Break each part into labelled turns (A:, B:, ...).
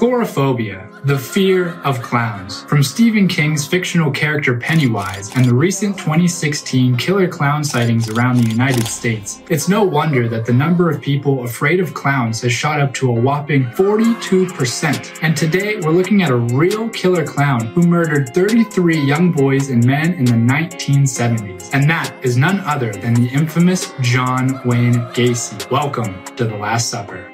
A: Coulrophobia, the fear of clowns. From Stephen King's fictional character Pennywise and the recent 2016 killer clown sightings around the United States, it's no wonder that the number of people afraid of clowns has shot up to a whopping 42%. And today we're looking at a real killer clown who murdered 33 young boys and men in the 1970s. And that is none other than the infamous John Wayne Gacy. Welcome to The Last Supper.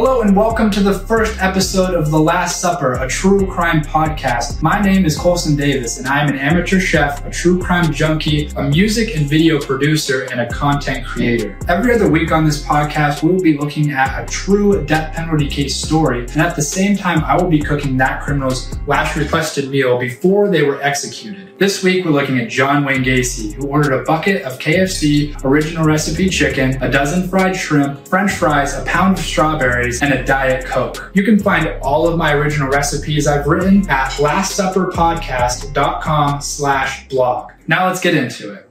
A: Hello and welcome to the first episode of The Last Supper, a true crime podcast. My name is Colson Davis and I am an amateur chef, a true crime junkie, a music and video producer, and a content creator. Every other week on this podcast, we will be looking at a true death penalty case story, and at the same time, I will be cooking that criminal's last requested meal before they were executed. This week, we're looking at John Wayne Gacy, who ordered a bucket of KFC original recipe chicken, a dozen fried shrimp, french fries, a pound of strawberries, and a Diet Coke. You can find all of my original recipes I've written at lastsupperpodcast.com slash blog. Now let's get into it.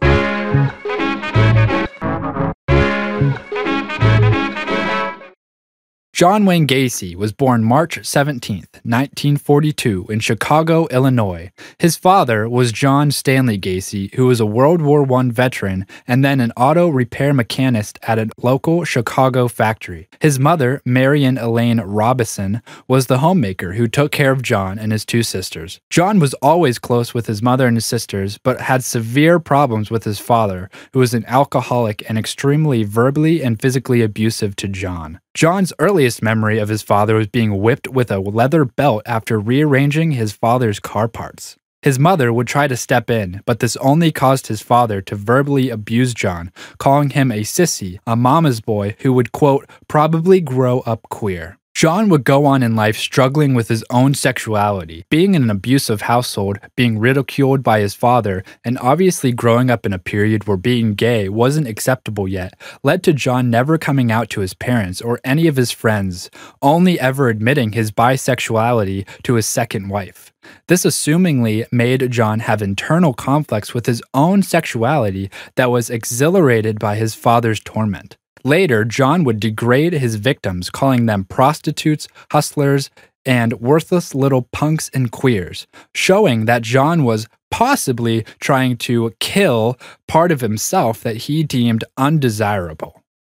A: John Wayne Gacy was born March 17, 1942, in Chicago, Illinois. His father was John Stanley Gacy, who was a World War I veteran and then an auto repair mechanist at a local Chicago factory. His mother, Marion Elaine Robinson, was the homemaker who took care of John and his two sisters. John was always close with his mother and his sisters, but had severe problems with his father, who was an alcoholic and extremely verbally and physically abusive to John. John's earliest memory of his father was being whipped with a leather belt after rearranging his father's car parts. His mother would try to step in, but this only caused his father to verbally abuse John, calling him a sissy, a mama's boy who would, quote, probably grow up queer. John would go on in life struggling with his own sexuality, being in an abusive household, being ridiculed by his father, and obviously growing up in a period where being gay wasn't acceptable yet, led to John never coming out to his parents or any of his friends, only ever admitting his bisexuality to his second wife. This assumingly made John have internal conflicts with his own sexuality that was exhilarated by his father's torment. Later, John would degrade his victims, calling them prostitutes, hustlers, and worthless little punks and queers, showing that John was possibly trying to kill part of himself that he deemed undesirable.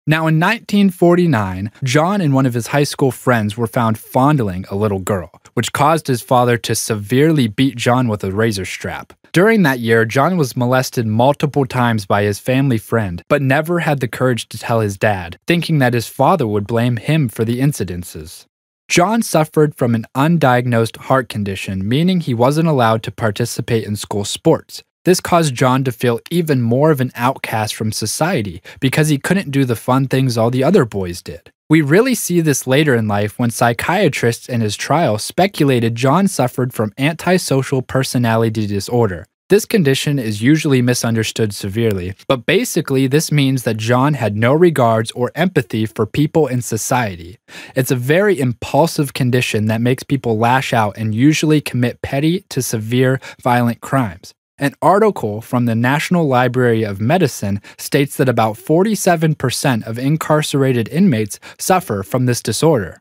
A: Now, in 1949, John and one of his high school friends were found fondling a little girl, which caused his father to severely beat John with a razor strap. During that year, John was molested multiple times by his family friend, but never had the courage to tell his dad, thinking that his father would blame him for the incidences. John suffered from an undiagnosed heart condition, meaning he wasn't allowed to participate in school sports. This caused John to feel even more of an outcast from society because he couldn't do the fun things all the other boys did. We really see this later in life when psychiatrists in his trial speculated John suffered from antisocial personality disorder. This condition is usually misunderstood severely, but basically, this means that John had no regards or empathy for people in society. It's a very impulsive condition that makes people lash out and usually commit petty to severe violent crimes. An article from the National Library of Medicine states that about 47% of incarcerated inmates suffer from this disorder.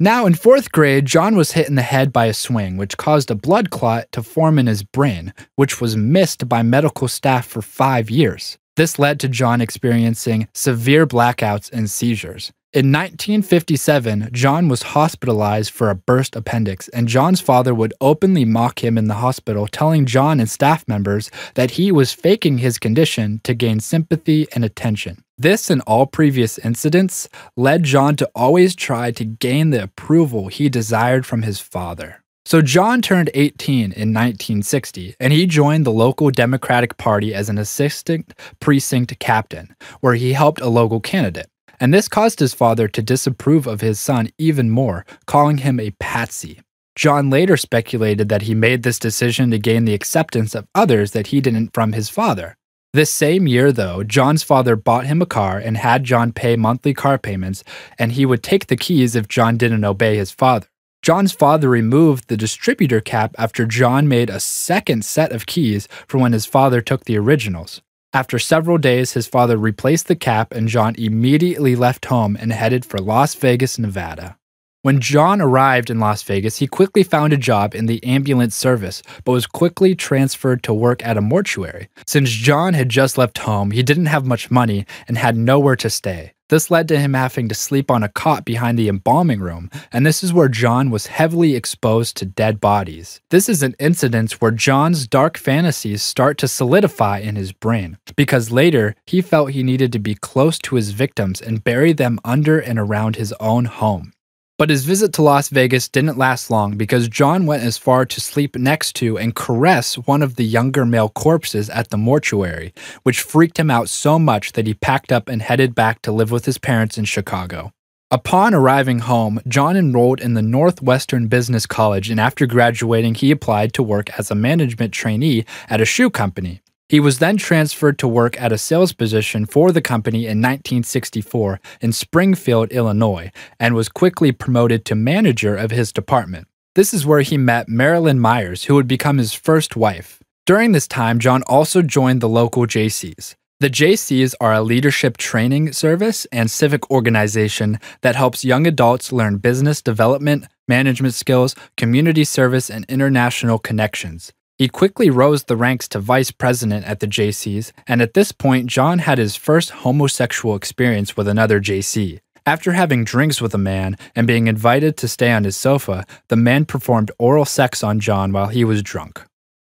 A: Now, in fourth grade, John was hit in the head by a swing, which caused a blood clot to form in his brain, which was missed by medical staff for five years. This led to John experiencing severe blackouts and seizures. In 1957, John was hospitalized for a burst appendix, and John's father would openly mock him in the hospital, telling John and staff members that he was faking his condition to gain sympathy and attention. This and all previous incidents led John to always try to gain the approval he desired from his father. So, John turned 18 in 1960 and he joined the local Democratic Party as an assistant precinct captain, where he helped a local candidate and this caused his father to disapprove of his son even more, calling him a patsy. John later speculated that he made this decision to gain the acceptance of others that he didn't from his father. This same year, though, John's father bought him a car and had John pay monthly car payments, and he would take the keys if John didn't obey his father. John's father removed the distributor cap after John made a second set of keys for when his father took the originals. After several days, his father replaced the cap and John immediately left home and headed for Las Vegas, Nevada. When John arrived in Las Vegas, he quickly found a job in the ambulance service, but was quickly transferred to work at a mortuary. Since John had just left home, he didn't have much money and had nowhere to stay. This led to him having to sleep on a cot behind the embalming room, and this is where John was heavily exposed to dead bodies. This is an incident where John's dark fantasies start to solidify in his brain, because later he felt he needed to be close to his victims and bury them under and around his own home. But his visit to Las Vegas didn't last long because John went as far to sleep next to and caress one of the younger male corpses at the mortuary, which freaked him out so much that he packed up and headed back to live with his parents in Chicago. Upon arriving home, John enrolled in the Northwestern Business College, and after graduating, he applied to work as a management trainee at a shoe company. He was then transferred to work at a sales position for the company in 1964 in Springfield, Illinois, and was quickly promoted to manager of his department. This is where he met Marilyn Myers, who would become his first wife. During this time, John also joined the local Jaycees. The Jaycees are a leadership training service and civic organization that helps young adults learn business development, management skills, community service, and international connections. He quickly rose the ranks to vice president at the Jaycees, and at this point, John had his first homosexual experience with another Jaycee. After having drinks with a man and being invited to stay on his sofa, the man performed oral sex on John while he was drunk.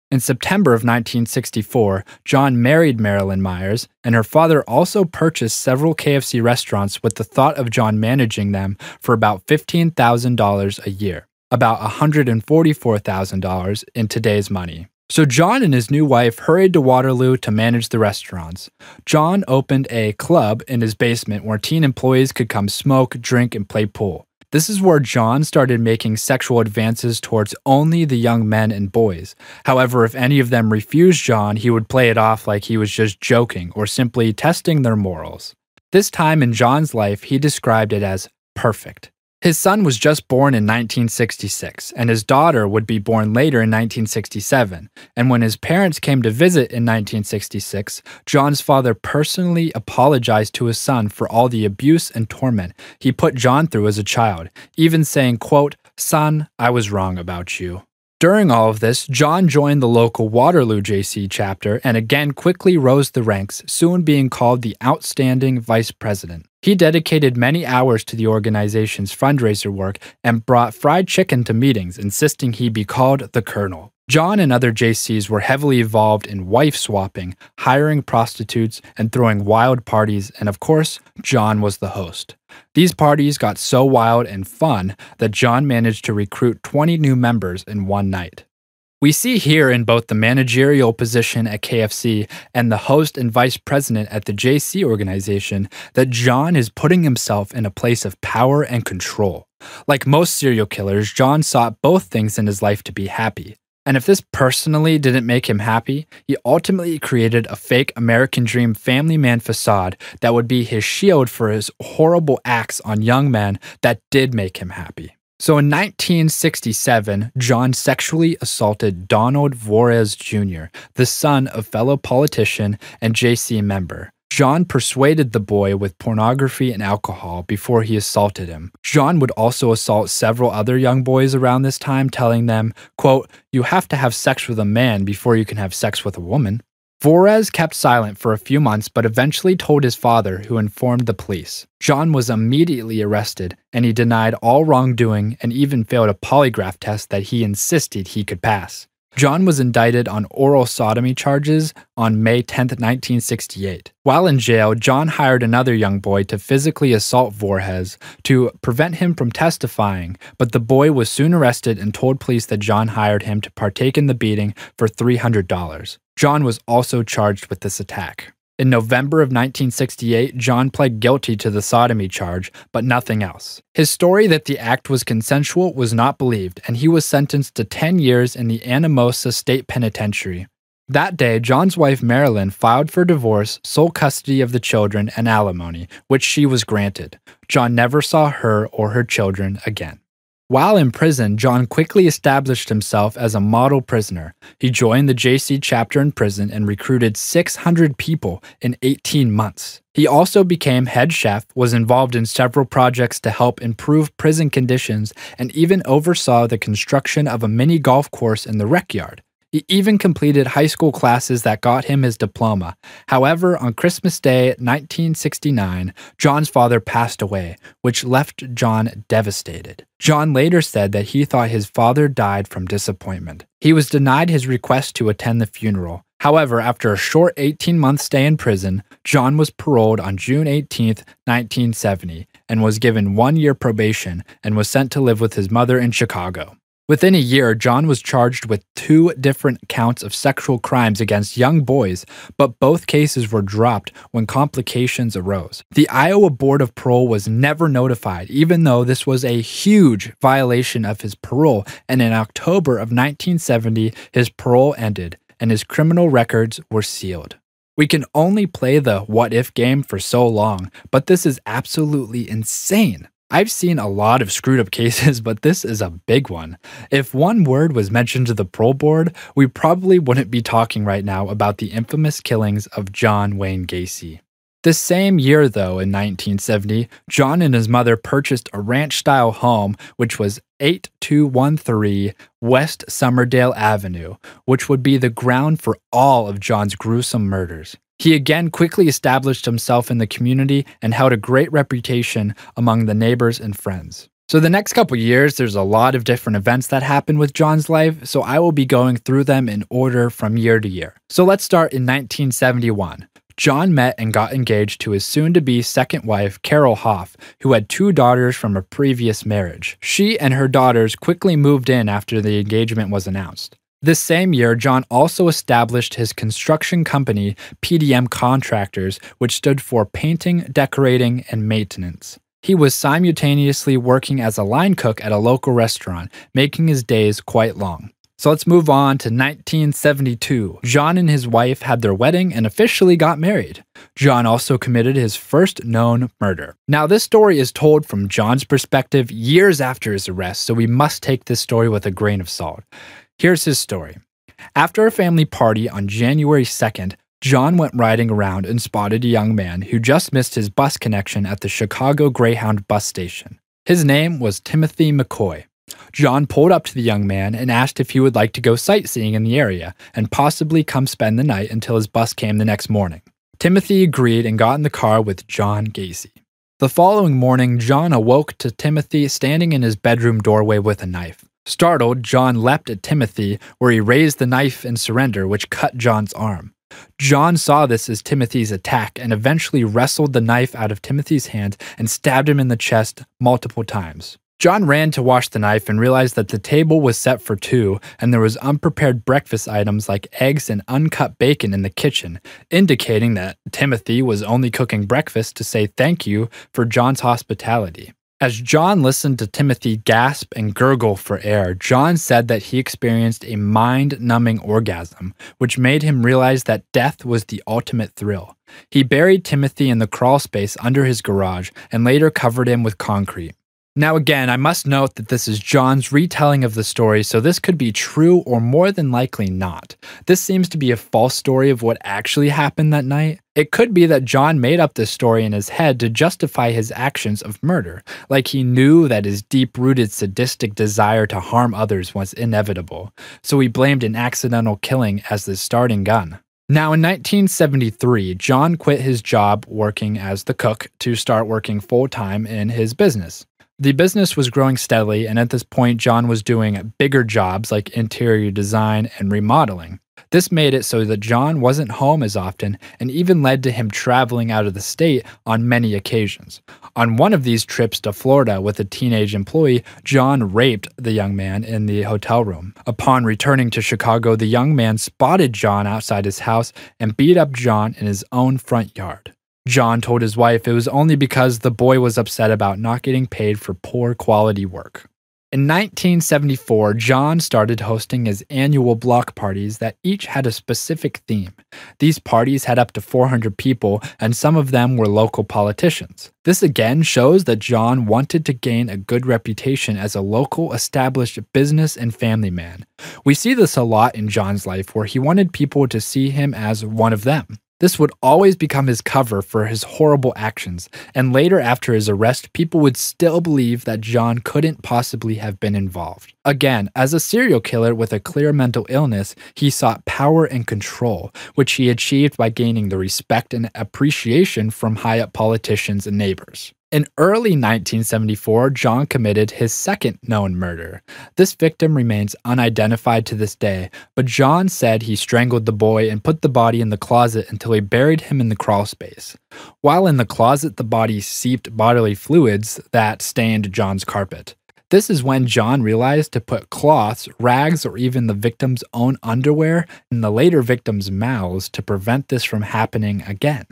A: In September of 1964, John married Marilyn Myers, and her father also purchased several KFC restaurants with the thought of John managing them for about $15,000 a year about $144,000 in today's money. So John and his new wife hurried to Waterloo to manage the restaurants. John opened a club in his basement where teen employees could come smoke, drink, and play pool. This is where John started making sexual advances towards only the young men and boys. However, if any of them refused John, he would play it off like he was just joking or simply testing their morals. This time in John's life, he described it as perfect. His son was just born in 1966, and his daughter would be born later in 1967. And when his parents came to visit in 1966, John's father personally apologized to his son for all the abuse and torment he put John through as a child, even saying, quote, Son, I was wrong about you. During all of this, John joined the local Waterloo Jaycee chapter and again quickly rose the ranks, soon being called the Outstanding Vice President. He dedicated many hours to the organization's fundraiser work and brought fried chicken to meetings, insisting he be called the Colonel. John and other Jaycees were heavily involved in wife swapping, hiring prostitutes, and throwing wild parties, and of course, John was the host. These parties got so wild and fun that John managed to recruit 20 new members in one night. We see here in both the managerial position at KFC and the host and vice president at the Jaycee organization that John is putting himself in a place of power and control. Like most serial killers, John sought both things in his life to be happy. And if this personally didn't make him happy, he ultimately created a fake American dream family man facade that would be his shield for his horrible acts on young men that did make him happy. So in 1967, John sexually assaulted Donald Voorhees Jr., the son of fellow politician and Jaycee member. John persuaded the boy with pornography and alcohol before he assaulted him. John would also assault several other young boys around this time, telling them, quote, You have to have sex with a man before you can have sex with a woman. Voorhees kept silent for a few months but eventually told his father, who informed the police. John was immediately arrested and he denied all wrongdoing and even failed a polygraph test that he insisted he could pass. John was indicted on oral sodomy charges on May 10, 1968. While in jail, John hired another young boy to physically assault Voorhees to prevent him from testifying, but the boy was soon arrested and told police that John hired him to partake in the beating for $300. John was also charged with this attack. In November of 1968, John pled guilty to the sodomy charge, but nothing else. His story that the act was consensual was not believed, and he was sentenced to 10 years in the Anamosa State Penitentiary. That day, John's wife Marilyn filed for divorce, sole custody of the children, and alimony, which she was granted. John never saw her or her children again. While in prison, John quickly established himself as a model prisoner. He joined the Jaycee chapter in prison and recruited 600 people in 18 months. He also became head chef, was involved in several projects to help improve prison conditions, and even oversaw the construction of a mini golf course in the rec yard. He even completed high school classes that got him his diploma. However, on Christmas Day 1969, John's father passed away, which left John devastated. John later said that he thought his father died from disappointment. He was denied his request to attend the funeral. However, after a short 18 month stay in prison, John was paroled on June 18, 1970, and was given one year probation and was sent to live with his mother in Chicago. Within a year, John was charged with two different counts of sexual crimes against young boys, but both cases were dropped when complications arose. The Iowa Board of Parole was never notified, even though this was a huge violation of his parole, and in October of 1970, his parole ended and his criminal records were sealed. We can only play the what if game for so long, but this is absolutely insane. I've seen a lot of screwed up cases, but this is a big one. If one word was mentioned to the parole board, we probably wouldn't be talking right now about the infamous killings of John Wayne Gacy. The same year, though, in 1970, John and his mother purchased a ranch style home, which was 8213 West Summerdale Avenue, which would be the ground for all of John's gruesome murders. He again quickly established himself in the community and held a great reputation among the neighbors and friends. So, the next couple years, there's a lot of different events that happen with John's life, so I will be going through them in order from year to year. So, let's start in 1971. John met and got engaged to his soon to be second wife, Carol Hoff, who had two daughters from a previous marriage. She and her daughters quickly moved in after the engagement was announced. This same year, John also established his construction company, PDM Contractors, which stood for Painting, Decorating, and Maintenance. He was simultaneously working as a line cook at a local restaurant, making his days quite long. So let's move on to 1972. John and his wife had their wedding and officially got married. John also committed his first known murder. Now, this story is told from John's perspective years after his arrest, so we must take this story with a grain of salt. Here's his story. After a family party on January 2nd, John went riding around and spotted a young man who just missed his bus connection at the Chicago Greyhound bus station. His name was Timothy McCoy. John pulled up to the young man and asked if he would like to go sightseeing in the area and possibly come spend the night until his bus came the next morning. Timothy agreed and got in the car with John Gacy. The following morning, John awoke to Timothy standing in his bedroom doorway with a knife. Startled, John leapt at Timothy, where he raised the knife in surrender, which cut John's arm. John saw this as Timothy's attack and eventually wrestled the knife out of Timothy's hand and stabbed him in the chest multiple times. John ran to wash the knife and realized that the table was set for two and there was unprepared breakfast items like eggs and uncut bacon in the kitchen, indicating that Timothy was only cooking breakfast to say thank you for John's hospitality. As John listened to Timothy gasp and gurgle for air, John said that he experienced a mind numbing orgasm, which made him realize that death was the ultimate thrill. He buried Timothy in the crawl space under his garage and later covered him with concrete. Now, again, I must note that this is John's retelling of the story, so this could be true or more than likely not. This seems to be a false story of what actually happened that night. It could be that John made up this story in his head to justify his actions of murder, like he knew that his deep rooted sadistic desire to harm others was inevitable, so he blamed an accidental killing as the starting gun. Now, in 1973, John quit his job working as the cook to start working full time in his business. The business was growing steadily, and at this point, John was doing bigger jobs like interior design and remodeling. This made it so that John wasn't home as often and even led to him traveling out of the state on many occasions. On one of these trips to Florida with a teenage employee, John raped the young man in the hotel room. Upon returning to Chicago, the young man spotted John outside his house and beat up John in his own front yard. John told his wife it was only because the boy was upset about not getting paid for poor quality work. In 1974, John started hosting his annual block parties that each had a specific theme. These parties had up to 400 people, and some of them were local politicians. This again shows that John wanted to gain a good reputation as a local, established business and family man. We see this a lot in John's life, where he wanted people to see him as one of them. This would always become his cover for his horrible actions, and later after his arrest, people would still believe that John couldn't possibly have been involved. Again, as a serial killer with a clear mental illness, he sought power and control, which he achieved by gaining the respect and appreciation from high up politicians and neighbors. In early 1974, John committed his second known murder. This victim remains unidentified to this day, but John said he strangled the boy and put the body in the closet until he buried him in the crawl space. While in the closet, the body seeped bodily fluids that stained John's carpet. This is when John realized to put cloths, rags, or even the victim's own underwear in the later victim's mouths to prevent this from happening again.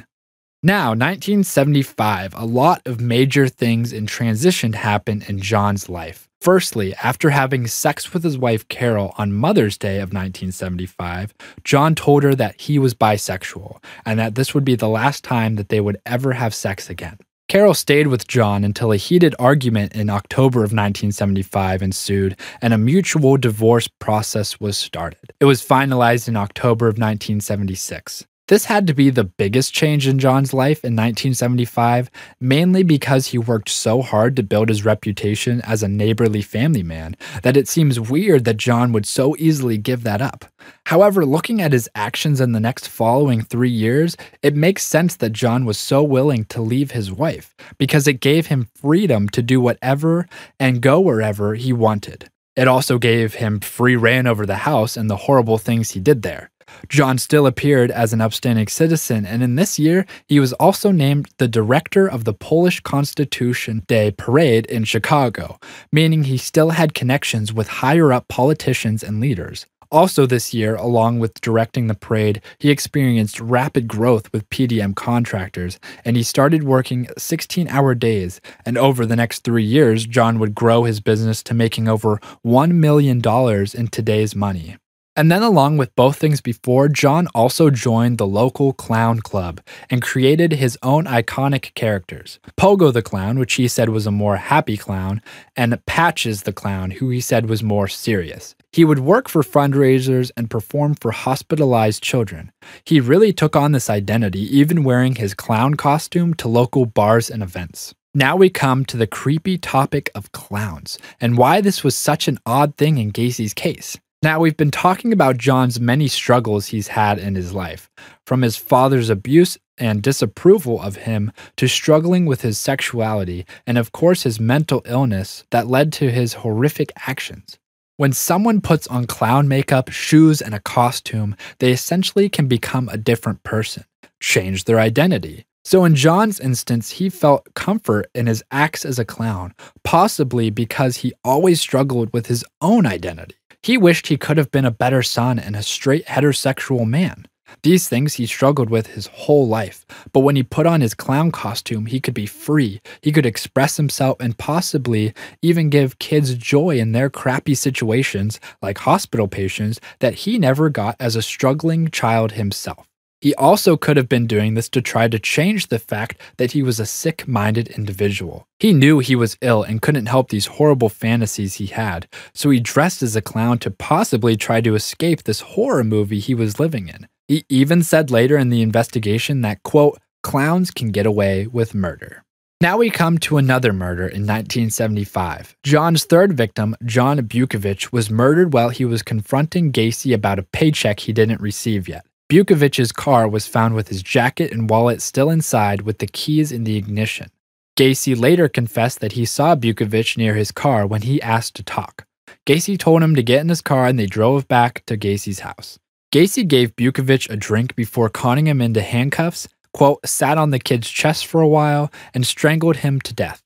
A: Now, 1975, a lot of major things in transition happen in John's life. Firstly, after having sex with his wife Carol on Mother's Day of 1975, John told her that he was bisexual and that this would be the last time that they would ever have sex again. Carol stayed with John until a heated argument in October of 1975 ensued and a mutual divorce process was started. It was finalized in October of 1976. This had to be the biggest change in John's life in 1975, mainly because he worked so hard to build his reputation as a neighborly family man that it seems weird that John would so easily give that up. However, looking at his actions in the next following three years, it makes sense that John was so willing to leave his wife because it gave him freedom to do whatever and go wherever he wanted. It also gave him free reign over the house and the horrible things he did there. John still appeared as an upstanding citizen, and in this year, he was also named the director of the Polish Constitution Day Parade in Chicago, meaning he still had connections with higher up politicians and leaders. Also, this year, along with directing the parade, he experienced rapid growth with PDM contractors, and he started working 16 hour days. And over the next three years, John would grow his business to making over $1 million in today's money. And then, along with both things before, John also joined the local clown club and created his own iconic characters Pogo the clown, which he said was a more happy clown, and Patches the clown, who he said was more serious. He would work for fundraisers and perform for hospitalized children. He really took on this identity, even wearing his clown costume to local bars and events. Now we come to the creepy topic of clowns and why this was such an odd thing in Gacy's case. Now, we've been talking about John's many struggles he's had in his life, from his father's abuse and disapproval of him to struggling with his sexuality, and of course, his mental illness that led to his horrific actions. When someone puts on clown makeup, shoes, and a costume, they essentially can become a different person, change their identity. So, in John's instance, he felt comfort in his acts as a clown, possibly because he always struggled with his own identity. He wished he could have been a better son and a straight heterosexual man. These things he struggled with his whole life, but when he put on his clown costume, he could be free. He could express himself and possibly even give kids joy in their crappy situations, like hospital patients, that he never got as a struggling child himself. He also could have been doing this to try to change the fact that he was a sick minded individual. He knew he was ill and couldn't help these horrible fantasies he had, so he dressed as a clown to possibly try to escape this horror movie he was living in. He even said later in the investigation that, quote, clowns can get away with murder. Now we come to another murder in 1975. John's third victim, John Butkovich, was murdered while he was confronting Gacy about a paycheck he didn't receive yet. Butkovich's car was found with his jacket and wallet still inside with the keys in the ignition. Gacy later confessed that he saw Butkovich near his car when he asked to talk. Gacy told him to get in his car and they drove back to Gacy's house. Gacy gave Butkovich a drink before conning him into handcuffs, quote, sat on the kid's chest for a while, and strangled him to death.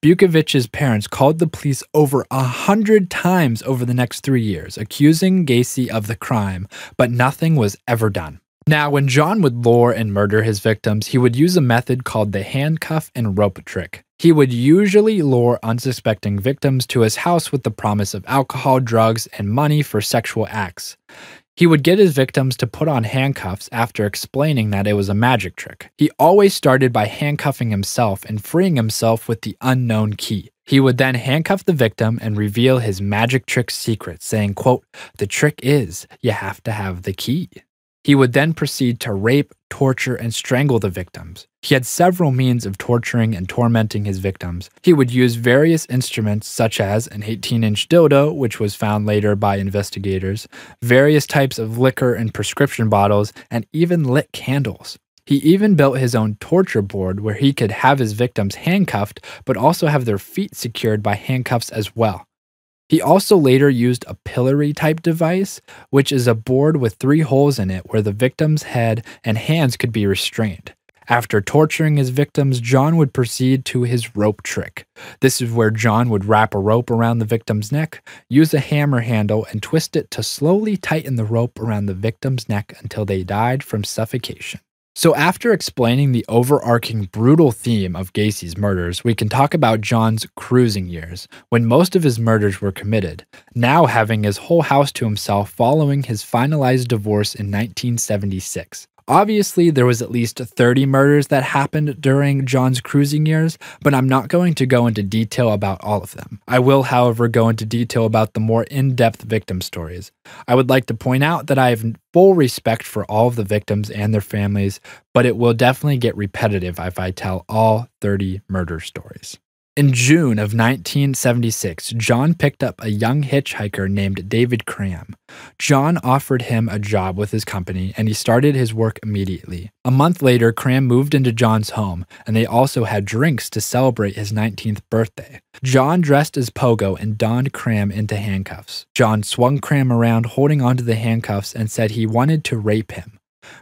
A: Butkovich's parents called the police over a hundred times over the next three years, accusing Gacy of the crime, but nothing was ever done. Now, when John would lure and murder his victims, he would use a method called the handcuff and rope trick. He would usually lure unsuspecting victims to his house with the promise of alcohol, drugs, and money for sexual acts. He would get his victims to put on handcuffs after explaining that it was a magic trick. He always started by handcuffing himself and freeing himself with the unknown key. He would then handcuff the victim and reveal his magic trick secret, saying, quote, "The trick is you have to have the key." He would then proceed to rape, torture, and strangle the victims. He had several means of torturing and tormenting his victims. He would use various instruments, such as an 18 inch dildo, which was found later by investigators, various types of liquor and prescription bottles, and even lit candles. He even built his own torture board where he could have his victims handcuffed, but also have their feet secured by handcuffs as well. He also later used a pillory type device, which is a board with three holes in it where the victim's head and hands could be restrained. After torturing his victims, John would proceed to his rope trick. This is where John would wrap a rope around the victim's neck, use a hammer handle, and twist it to slowly tighten the rope around the victim's neck until they died from suffocation. So, after explaining the overarching brutal theme of Gacy's murders, we can talk about John's cruising years, when most of his murders were committed, now having his whole house to himself following his finalized divorce in 1976. Obviously, there was at least 30 murders that happened during John's cruising years, but I'm not going to go into detail about all of them. I will, however, go into detail about the more in depth victim stories. I would like to point out that I have full respect for all of the victims and their families, but it will definitely get repetitive if I tell all 30 murder stories. In June of 1976, John picked up a young hitchhiker named David Cram. John offered him a job with his company and he started his work immediately. A month later, Cram moved into John's home and they also had drinks to celebrate his 19th birthday. John dressed as Pogo and donned Cram into handcuffs. John swung Cram around holding onto the handcuffs and said he wanted to rape him.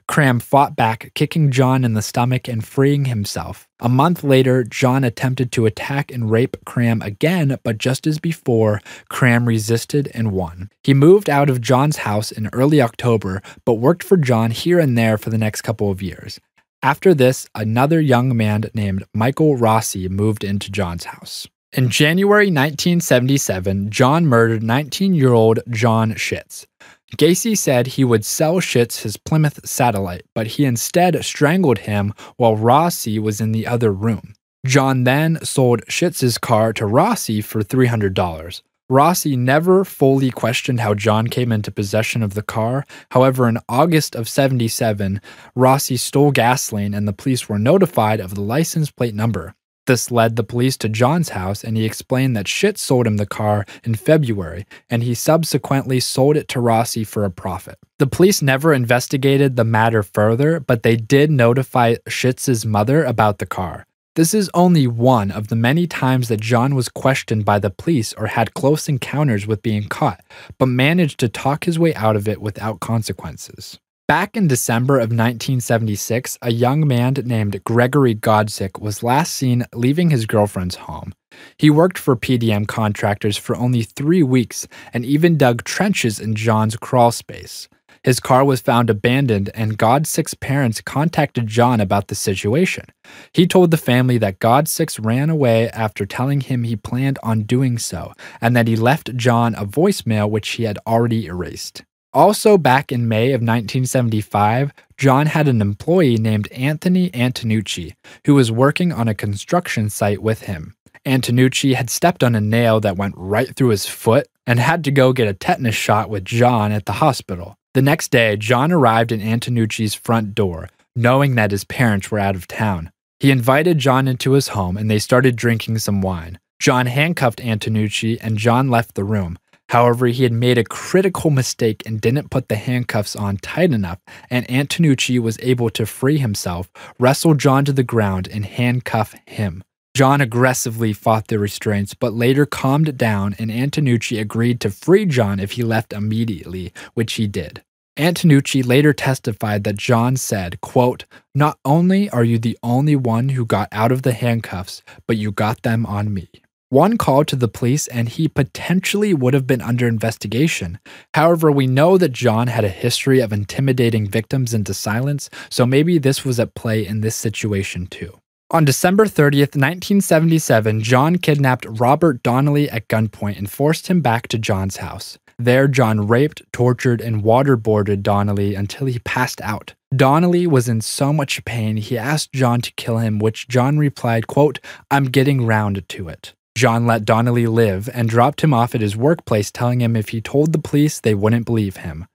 A: Cram fought back, kicking John in the stomach and freeing himself. A month later, John attempted to attack and rape Cram again, but just as before, Cram resisted and won. He moved out of John's house in early October, but worked for John here and there for the next couple of years. After this, another young man named Michael Rossi moved into John's house. In January 1977, John murdered 19 year old John Szyc. Gacy said he would sell Szyc his Plymouth satellite, but he instead strangled him while Rossi was in the other room. John then sold Szyc's car to Rossi for $300. Rossi never fully questioned how John came into possession of the car. However, in August of 77, Rossi stole gasoline and the police were notified of the license plate number. This led the police to John's house, and he explained that Szyc sold him the car in February, and he subsequently sold it to Rossi for a profit. The police never investigated the matter further, but they did notify Szyc's mother about the car. This is only one of the many times that John was questioned by the police or had close encounters with being caught, but managed to talk his way out of it without consequences. Back in December of 1976, a young man named Gregory Godzik was last seen leaving his girlfriend's home. He worked for PDM contractors for only three weeks and even dug trenches in John's crawl space. His car was found abandoned, and Godzik's parents contacted John about the situation. He told the family that Godzik ran away after telling him he planned on doing so, and that he left John a voicemail which he had already erased. Also, back in May of 1975, John had an employee named Anthony Antonucci who was working on a construction site with him. Antonucci had stepped on a nail that went right through his foot and had to go get a tetanus shot with John at the hospital. The next day, John arrived at Antonucci's front door, knowing that his parents were out of town. He invited John into his home and they started drinking some wine. John handcuffed Antonucci and John left the room. However, he had made a critical mistake and didn't put the handcuffs on tight enough, and Antonucci was able to free himself, wrestle John to the ground, and handcuff him. John aggressively fought the restraints, but later calmed down, and Antonucci agreed to free John if he left immediately, which he did. Antonucci later testified that John said, quote, Not only are you the only one who got out of the handcuffs, but you got them on me. One call to the police, and he potentially would have been under investigation. However, we know that John had a history of intimidating victims into silence, so maybe this was at play in this situation too. On December 30th, 1977, John kidnapped Robert Donnelly at gunpoint and forced him back to John's house. There, John raped, tortured, and waterboarded Donnelly until he passed out. Donnelly was in so much pain, he asked John to kill him, which John replied, quote, I'm getting round to it. John let Donnelly live and dropped him off at his workplace, telling him if he told the police, they wouldn't believe him.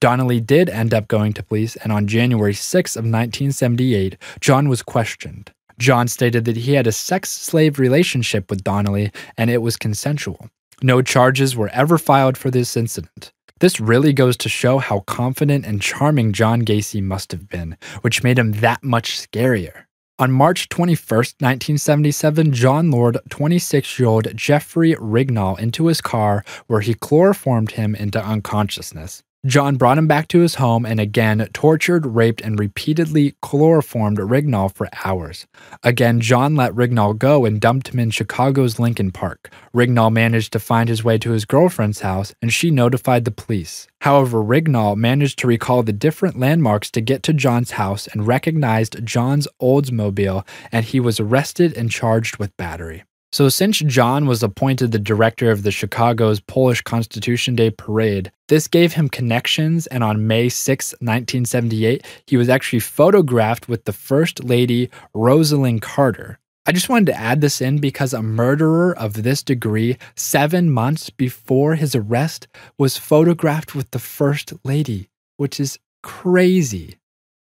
A: Donnelly did end up going to police, and on January 6 of 1978, John was questioned. John stated that he had a sex slave relationship with Donnelly and it was consensual. No charges were ever filed for this incident. This really goes to show how confident and charming John Gacy must have been, which made him that much scarier. On March 21, 1977, John lured 26 year old Jeffrey Rignall into his car where he chloroformed him into unconsciousness. John brought him back to his home and again tortured, raped, and repeatedly chloroformed Rignall for hours. Again, John let Rignall go and dumped him in Chicago's Lincoln Park. Rignall managed to find his way to his girlfriend's house and she notified the police. However, Rignall managed to recall the different landmarks to get to John's house and recognized John's Oldsmobile, and he was arrested and charged with battery. So, since John was appointed the director of the Chicago's Polish Constitution Day parade, this gave him connections, and on May 6, 1978, he was actually photographed with the First Lady Rosalynn Carter. I just wanted to add this in because a murderer of this degree, seven months before his arrest, was photographed with the First Lady, which is crazy.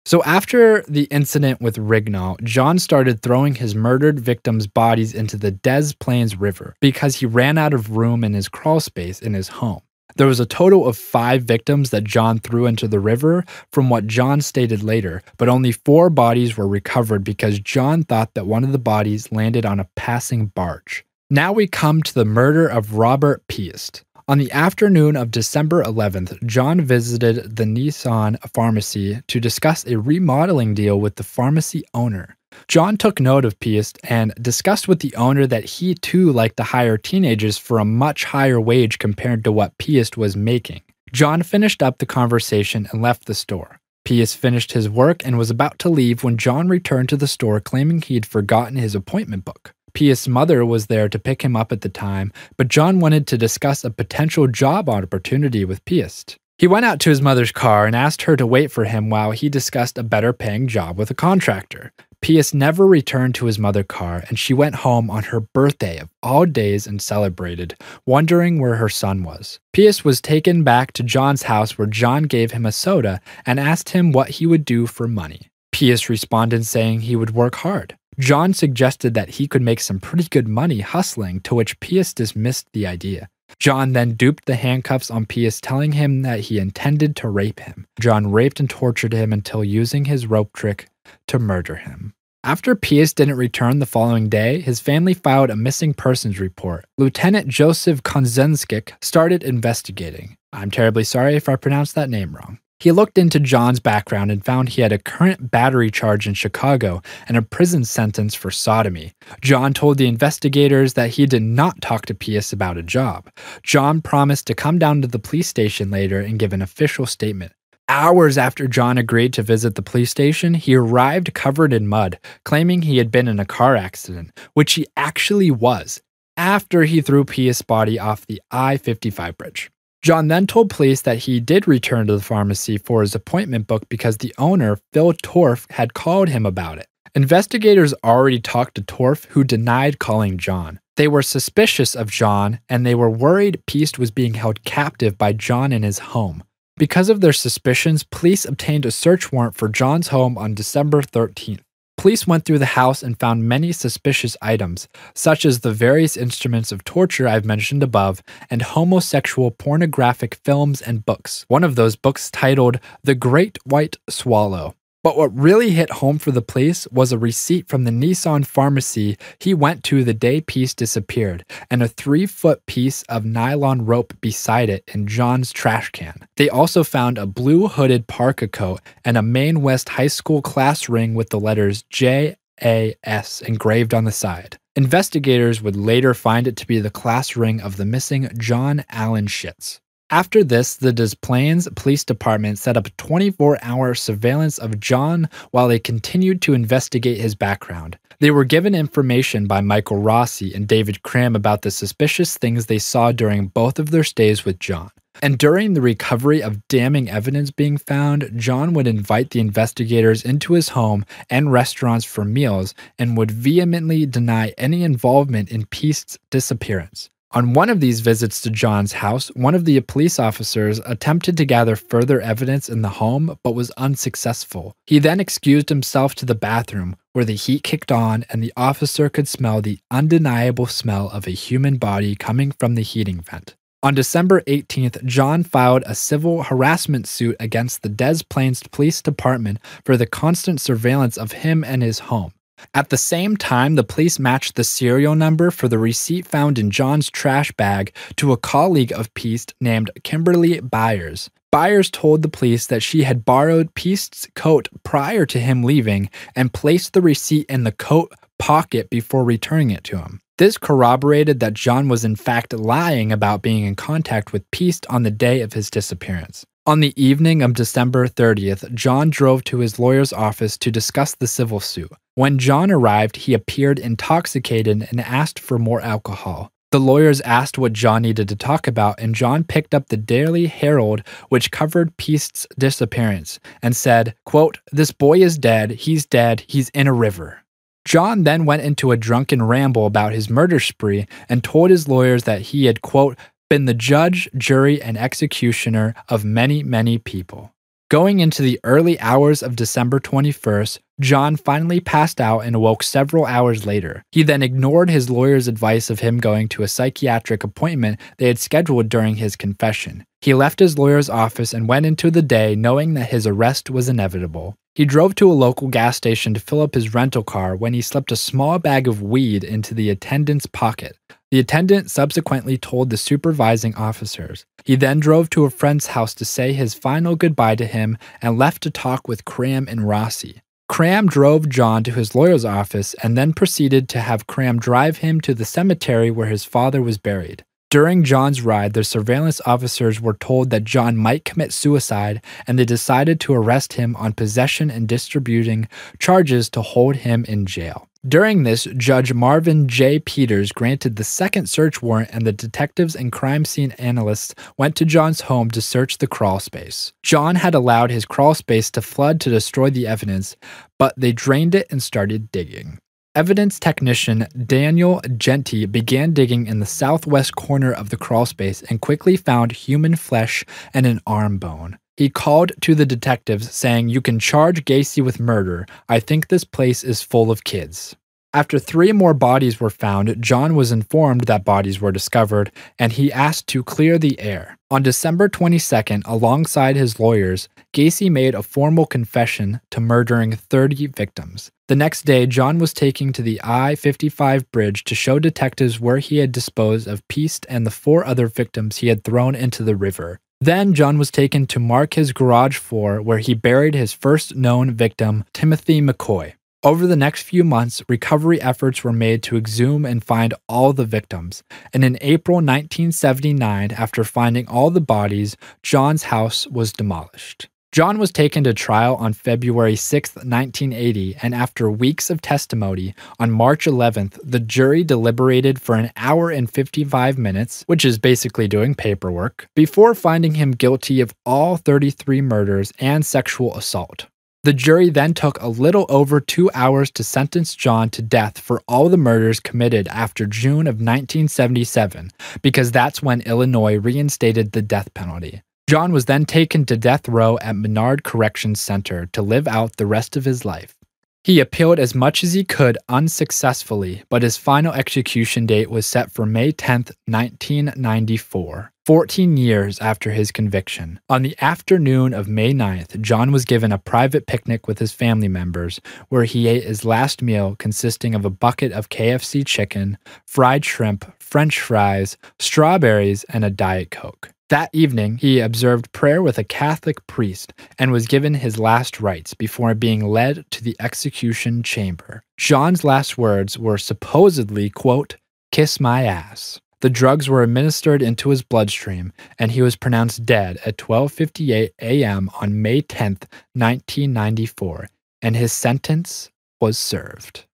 A: So, after the incident with Rignall, John started throwing his murdered victims' bodies into the Des Plaines River because he ran out of room in his crawl space in his home. There was a total of five victims that John threw into the river, from what John stated later, but only four bodies were recovered because John thought that one of the bodies landed on a passing barge. Now we come to the murder of Robert Piest. On the afternoon of December 11th, John visited the Nisson pharmacy to discuss a remodeling deal with the pharmacy owner. John took note of Piest and discussed with the owner that he too liked to hire teenagers for a much higher wage compared to what Piest was making. John finished up the conversation and left the store. Piest finished his work and was about to leave when John returned to the store claiming he had forgotten his appointment book. Piest's mother was there to pick him up at the time, but John wanted to discuss a potential job opportunity with Piest. He went out to his mother's car and asked her to wait for him while he discussed a better paying job with a contractor. Piest never returned to his mother's car, and she went home on her birthday of all days and celebrated, wondering where her son was. Piest was taken back to John's house where John gave him a soda and asked him what he would do for money. Piest responded saying he would work hard. John suggested that he could make some pretty good money hustling, to which Piest dismissed the idea. John then duped the handcuffs on Piest, telling him that he intended to rape him. John raped and tortured him until using his rope trick to murder him. After Piest didn't return the following day, his family filed a missing persons report. Lieutenant Joseph Kozenczak started investigating. I'm terribly sorry if I pronounced that name wrong. He looked into John's background and found he had a current battery charge in Chicago and a prison sentence for sodomy. John told the investigators that he did not talk to Piest about a job. John promised to come down to the police station later and give an official statement. Hours after John agreed to visit the police station, he arrived covered in mud, claiming he had been in a car accident, which he actually was, after he threw Piest's body off the I 55 bridge. John then told police that he did return to the pharmacy for his appointment book because the owner, Phil Torf, had called him about it. Investigators already talked to Torf, who denied calling John. They were suspicious of John and they were worried Piest was being held captive by John in his home. Because of their suspicions, police obtained a search warrant for John's home on December 13th. Police went through the house and found many suspicious items, such as the various instruments of torture I've mentioned above, and homosexual pornographic films and books. One of those books titled The Great White Swallow. But what really hit home for the police was a receipt from the Nisson pharmacy he went to the day Piest disappeared, and a three foot piece of nylon rope beside it in John's trash can. They also found a blue hooded parka coat and a Maine West High School class ring with the letters J A S engraved on the side. Investigators would later find it to be the class ring of the missing John Allen Szyc. After this, the Des Plaines Police Department set up 24 hour surveillance of John while they continued to investigate his background. They were given information by Michael Rossi and David Cram about the suspicious things they saw during both of their stays with John. And during the recovery of damning evidence being found, John would invite the investigators into his home and restaurants for meals and would vehemently deny any involvement in Piest's disappearance. On one of these visits to John's house, one of the police officers attempted to gather further evidence in the home but was unsuccessful. He then excused himself to the bathroom, where the heat kicked on and the officer could smell the undeniable smell of a human body coming from the heating vent. On December 18th, John filed a civil harassment suit against the Des Plaines Police Department for the constant surveillance of him and his home. At the same time, the police matched the serial number for the receipt found in John's trash bag to a colleague of Piest named Kimberly Byers. Byers told the police that she had borrowed Piest's coat prior to him leaving and placed the receipt in the coat pocket before returning it to him. This corroborated that John was in fact lying about being in contact with Piest on the day of his disappearance. On the evening of December 30th, John drove to his lawyer's office to discuss the civil suit. When John arrived, he appeared intoxicated and asked for more alcohol. The lawyers asked what John needed to talk about, and John picked up the Daily Herald, which covered Piest's disappearance, and said, quote, This boy is dead, he's dead, he's in a river. John then went into a drunken ramble about his murder spree and told his lawyers that he had, quote, been the judge, jury, and executioner of many, many people. Going into the early hours of December 21st, John finally passed out and awoke several hours later. He then ignored his lawyer's advice of him going to a psychiatric appointment they had scheduled during his confession. He left his lawyer's office and went into the day knowing that his arrest was inevitable. He drove to a local gas station to fill up his rental car when he slipped a small bag of weed into the attendant's pocket. The attendant subsequently told the supervising officers. He then drove to a friend's house to say his final goodbye to him and left to talk with Cram and Rossi. Cram drove John to his lawyer's office and then proceeded to have Cram drive him to the cemetery where his father was buried. During John's ride, the surveillance officers were told that John might commit suicide, and they decided to arrest him on possession and distributing charges to hold him in jail. During this, Judge Marvin J. Peters granted the second search warrant, and the detectives and crime scene analysts went to John's home to search the crawl space. John had allowed his crawl space to flood to destroy the evidence, but they drained it and started digging. Evidence technician Daniel Genty began digging in the southwest corner of the crawlspace and quickly found human flesh and an arm bone. He called to the detectives saying, You can charge Gacy with murder. I think this place is full of kids. After three more bodies were found, John was informed that bodies were discovered and he asked to clear the air. On December 22nd, alongside his lawyers, Gacy made a formal confession to murdering 30 victims. The next day, John was taken to the I 55 bridge to show detectives where he had disposed of Piest and the four other victims he had thrown into the river. Then John was taken to mark his garage floor where he buried his first known victim, Timothy McCoy. Over the next few months, recovery efforts were made to exhume and find all the victims. And in April 1979, after finding all the bodies, John's house was demolished. John was taken to trial on February 6, 1980, and after weeks of testimony, on March 11th, the jury deliberated for an hour and 55 minutes, which is basically doing paperwork, before finding him guilty of all 33 murders and sexual assault. The jury then took a little over two hours to sentence John to death for all the murders committed after June of 1977, because that's when Illinois reinstated the death penalty. John was then taken to death row at Menard Corrections Center to live out the rest of his life. He appealed as much as he could unsuccessfully, but his final execution date was set for May 10, 1994, 14 years after his conviction. On the afternoon of May 9th, John was given a private picnic with his family members, where he ate his last meal consisting of a bucket of KFC chicken, fried shrimp, french fries, strawberries, and a Diet Coke. That evening, he observed prayer with a Catholic priest and was given his last rites before being led to the execution chamber. John's last words were supposedly, quote, kiss my ass. The drugs were administered into his bloodstream and he was pronounced dead at 12:58 a.m. on May 10th, 1994, and his sentence was served.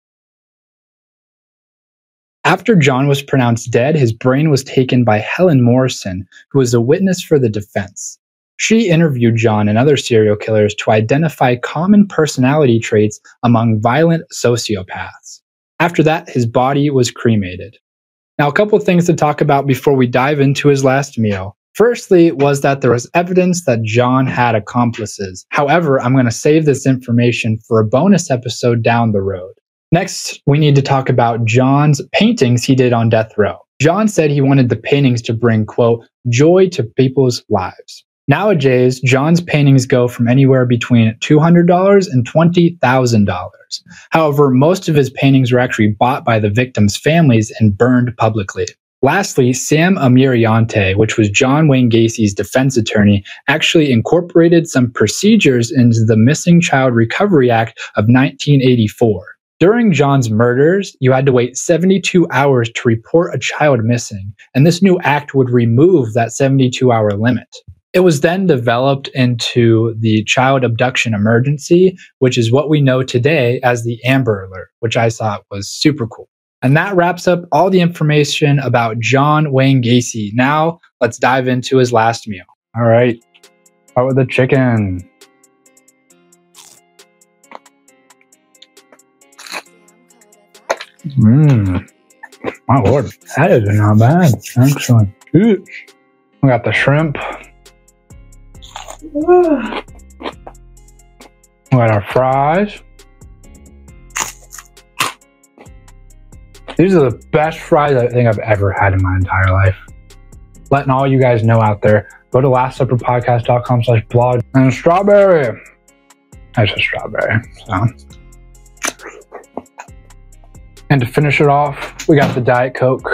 A: After John was pronounced dead, his brain was taken by Helen Morrison, who was a witness for the defense. She interviewed John and other serial killers to identify common personality traits among violent sociopaths. After that, his body was cremated. Now, a couple of things to talk about before we dive into his last meal. Firstly, was that there was evidence that John had accomplices. However, I'm going to save this information for a bonus episode down the road. Next, we need to talk about John's paintings he did on death row. John said he wanted the paintings to bring, quote, joy to people's lives. Nowadays, John's paintings go from anywhere between $200 and $20,000. However, most of his paintings were actually bought by the victims' families and burned publicly. Lastly, Sam Amirante, which was John Wayne Gacy's defense attorney, actually incorporated some procedures into the Missing Child Recovery Act of 1984. During John's murders, you had to wait 72 hours to report a child missing, and this new act would remove that 72 hour limit. It was then developed into the child abduction emergency, which is what we know today as the Amber Alert, which I thought was super cool. And that wraps up all the information about John Wayne Gacy. Now let's dive into his last meal. All right, start with the chicken. Mmm. My lord, that is not bad. Excellent. We got the shrimp. We got our fries. These are the best fries I think I've ever had in my entire life. Letting all you guys know out there, go to lastsupperpodcast.com slash blog and strawberry. That's a strawberry. So. And to finish it off, we got the Diet Coke.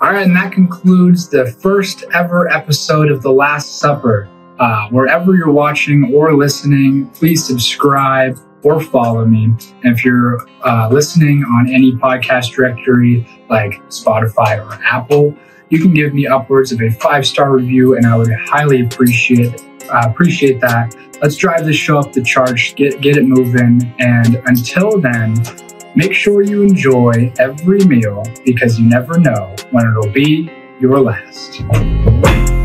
A: All right, and that concludes the first ever episode of The Last Supper. Uh, wherever you're watching or listening, please subscribe or follow me. And if you're uh, listening on any podcast directory like Spotify or Apple, you can give me upwards of a five star review, and I would highly appreciate uh, appreciate that. Let's drive this show up the charts, get get it moving, and until then, make sure you enjoy every meal because you never know when it'll be your last.